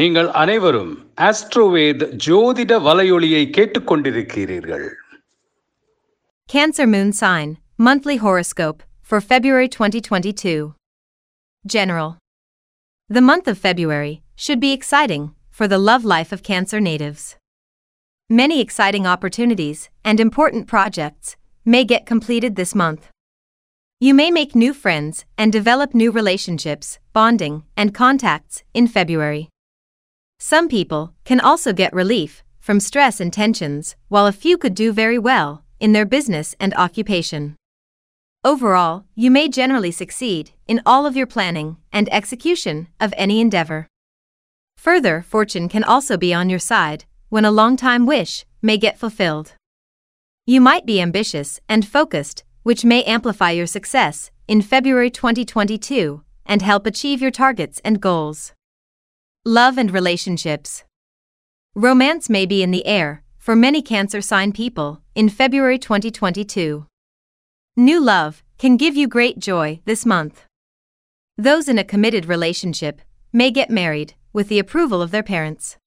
நீங்கள் அனைவரும் ஆஸ்ட்ரோவேத் ஜோதிட வலையொலியை கேட்டுக்கொண்டிருக்கிறீர்கள் Cancer Moon Sign, Monthly Horoscope, for February 2022. General. The month of February should be exciting for the love life of Cancer natives. Many exciting opportunities and important projects may get completed this month. You may make new friends and develop new relationships, bonding, and contacts in February. Some people can also get relief from stress and tensions, while a few could do very well in their business and occupation. Overall, you may generally succeed in all of your planning and execution of any endeavor. Further, fortune can also be on your side when a long-time wish may get fulfilled. You might be ambitious and focused, which may amplify your success in February 2022 and help achieve your targets and goals. Love and relationships. Romance may be in the air for many Cancer sign people in February 2022. New love can give you great joy this month. Those in a committed relationship may get married with the approval of their parents.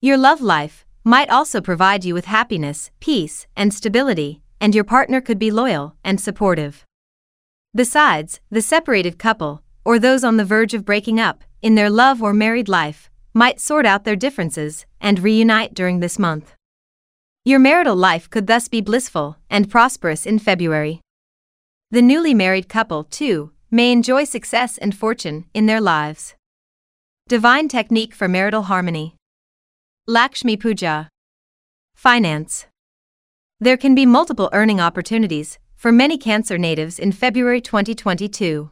Your love life might also provide you with happiness, peace, and stability, and your partner could be loyal and supportive. Besides, the separated couple, or those on the verge of breaking up in their love or married life, might sort out their differences and reunite during this month. Your marital life could thus be blissful and prosperous in February. The newly married couple, too, may enjoy success and fortune in their lives. Divine technique for marital harmony. Lakshmi Puja. Finance. There can be multiple earning opportunities for many Cancer natives in February 2022.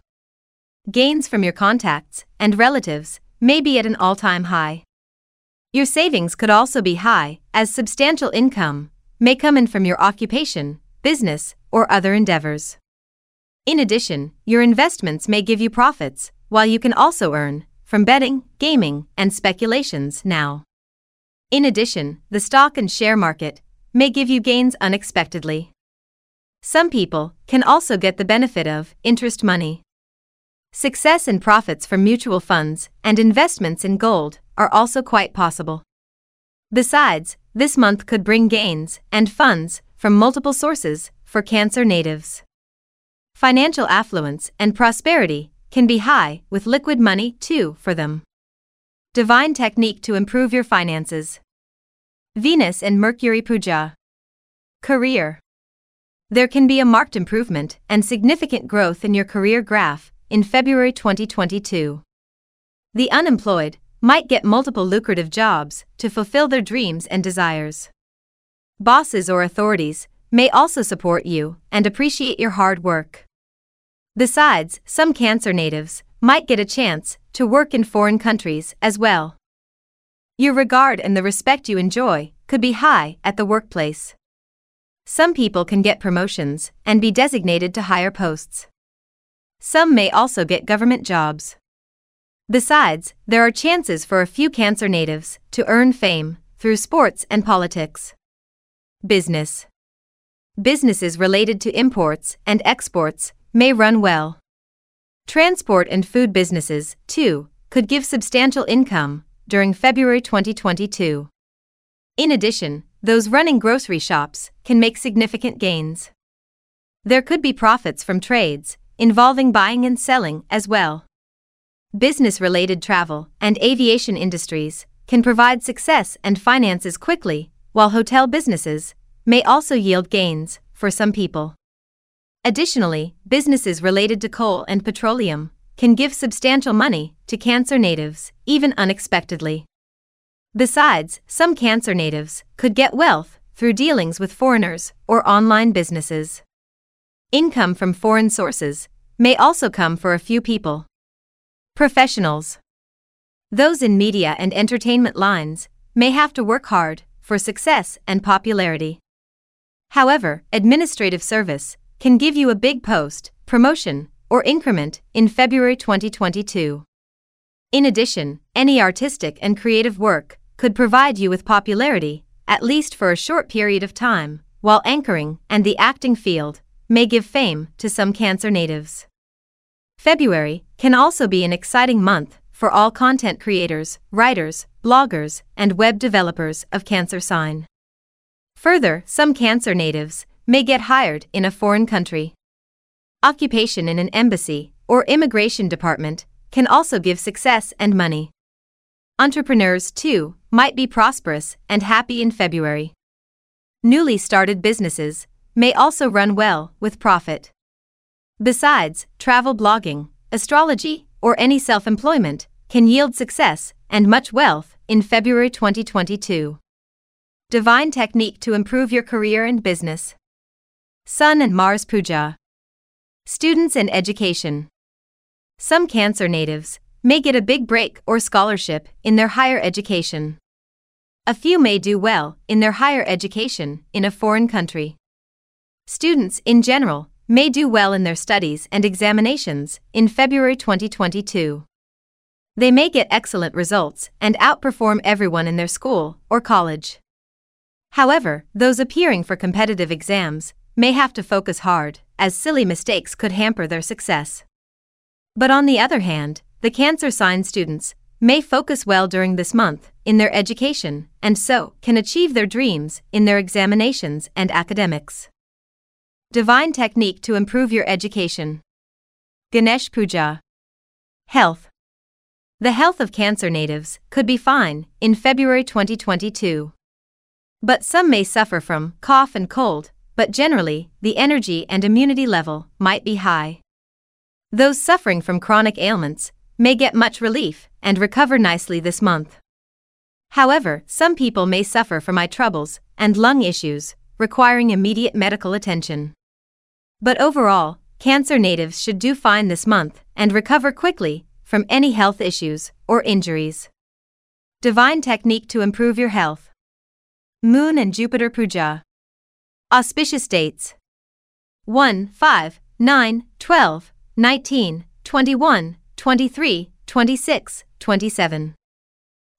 Gains from your contacts and relatives may be at an all time high. Your savings could also be high, as substantial income may come in from your occupation, business, or other endeavors. In addition, your investments may give you profits, while you can also earn from betting, gaming, and speculations now. In addition, the stock and share market may give you gains unexpectedly. Some people can also get the benefit of interest money. Success and profits from mutual funds and investments in gold are also quite possible. Besides, this month could bring gains and funds from multiple sources for Cancer natives. Financial affluence and prosperity can be high with liquid money too for them. Divine technique to improve your finances. Venus and Mercury Puja. Career. There can be a marked improvement and significant growth in your career graph in February 2022. The unemployed might get multiple lucrative jobs to fulfill their dreams and desires. Bosses or authorities may also support you and appreciate your hard work. Besides, some Cancer natives might get a chance to work in foreign countries as well. Your regard and the respect you enjoy could be high at the workplace. Some people can get promotions and be designated to higher posts. Some may also get government jobs. Besides, there are chances for a few Cancer natives to earn fame through sports and politics. Business Businesses related to imports and exports may run well. Transport and food businesses, too, could give substantial income during February 2022. In addition, those running grocery shops can make significant gains. There could be profits from trades involving buying and selling as well. Business related travel and aviation industries can provide success and finances quickly, while hotel businesses may also yield gains for some people. Additionally, businesses related to coal and petroleum can give substantial money to Cancer natives, even unexpectedly. Besides, some Cancer natives could get wealth through dealings with foreigners or online businesses. Income from foreign sources may also come for a few people. Professionals. Those in media and entertainment lines may have to work hard for success and popularity. However, administrative service can give you a big post, promotion, or increment in February 2022. In addition, any artistic and creative work could provide you with popularity, at least for a short period of time, while anchoring and the acting field may give fame to some Cancer natives. February can also be an exciting month for all content creators, writers, bloggers, and web developers of Cancer sign. Further, some Cancer natives may get hired in a foreign country. Occupation in an embassy or immigration department can also give success and money. Entrepreneurs, too, might be prosperous and happy in February. Newly started businesses may also run well with profit. Besides, travel blogging, astrology, or any self employment can yield success and much wealth in February 2022. Divine technique to improve your career and business. Sun and Mars Puja. Students and education. Some Cancer natives may get a big break or scholarship in their higher education. A few may do well in their higher education in a foreign country. Students, in general, may do well in their studies and examinations in February 2022. They may get excellent results and outperform everyone in their school or college. However, those appearing for competitive exams may have to focus hard, as silly mistakes could hamper their success. But on the other hand, the Cancer sign students may focus well during this month in their education and so can achieve their dreams in their examinations and academics. Divine technique to improve your education. Ganesh Puja. Health. The health of Cancer natives could be fine in February 2022. But some may suffer from cough and cold, but generally, the energy and immunity level might be high. Those suffering from chronic ailments may get much relief and recover nicely this month. However, some people may suffer from eye troubles and lung issues, requiring immediate medical attention. But overall, Cancer natives should do fine this month and recover quickly from any health issues or injuries. Divine technique to improve your health. Moon and Jupiter Puja. Auspicious dates 1, 5, 9, 12, 19, 21, 23, 26, 27.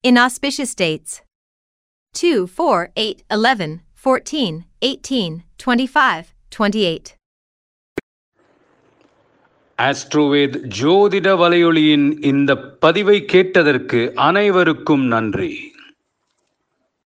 Inauspicious dates 2, 4, 8, 11, 14, 18, 25, 28. Astroved ஜோதிட வலையொலியின் இந்த பதிவை கேட்டதற்கு அனைவருக்கும் நன்றி.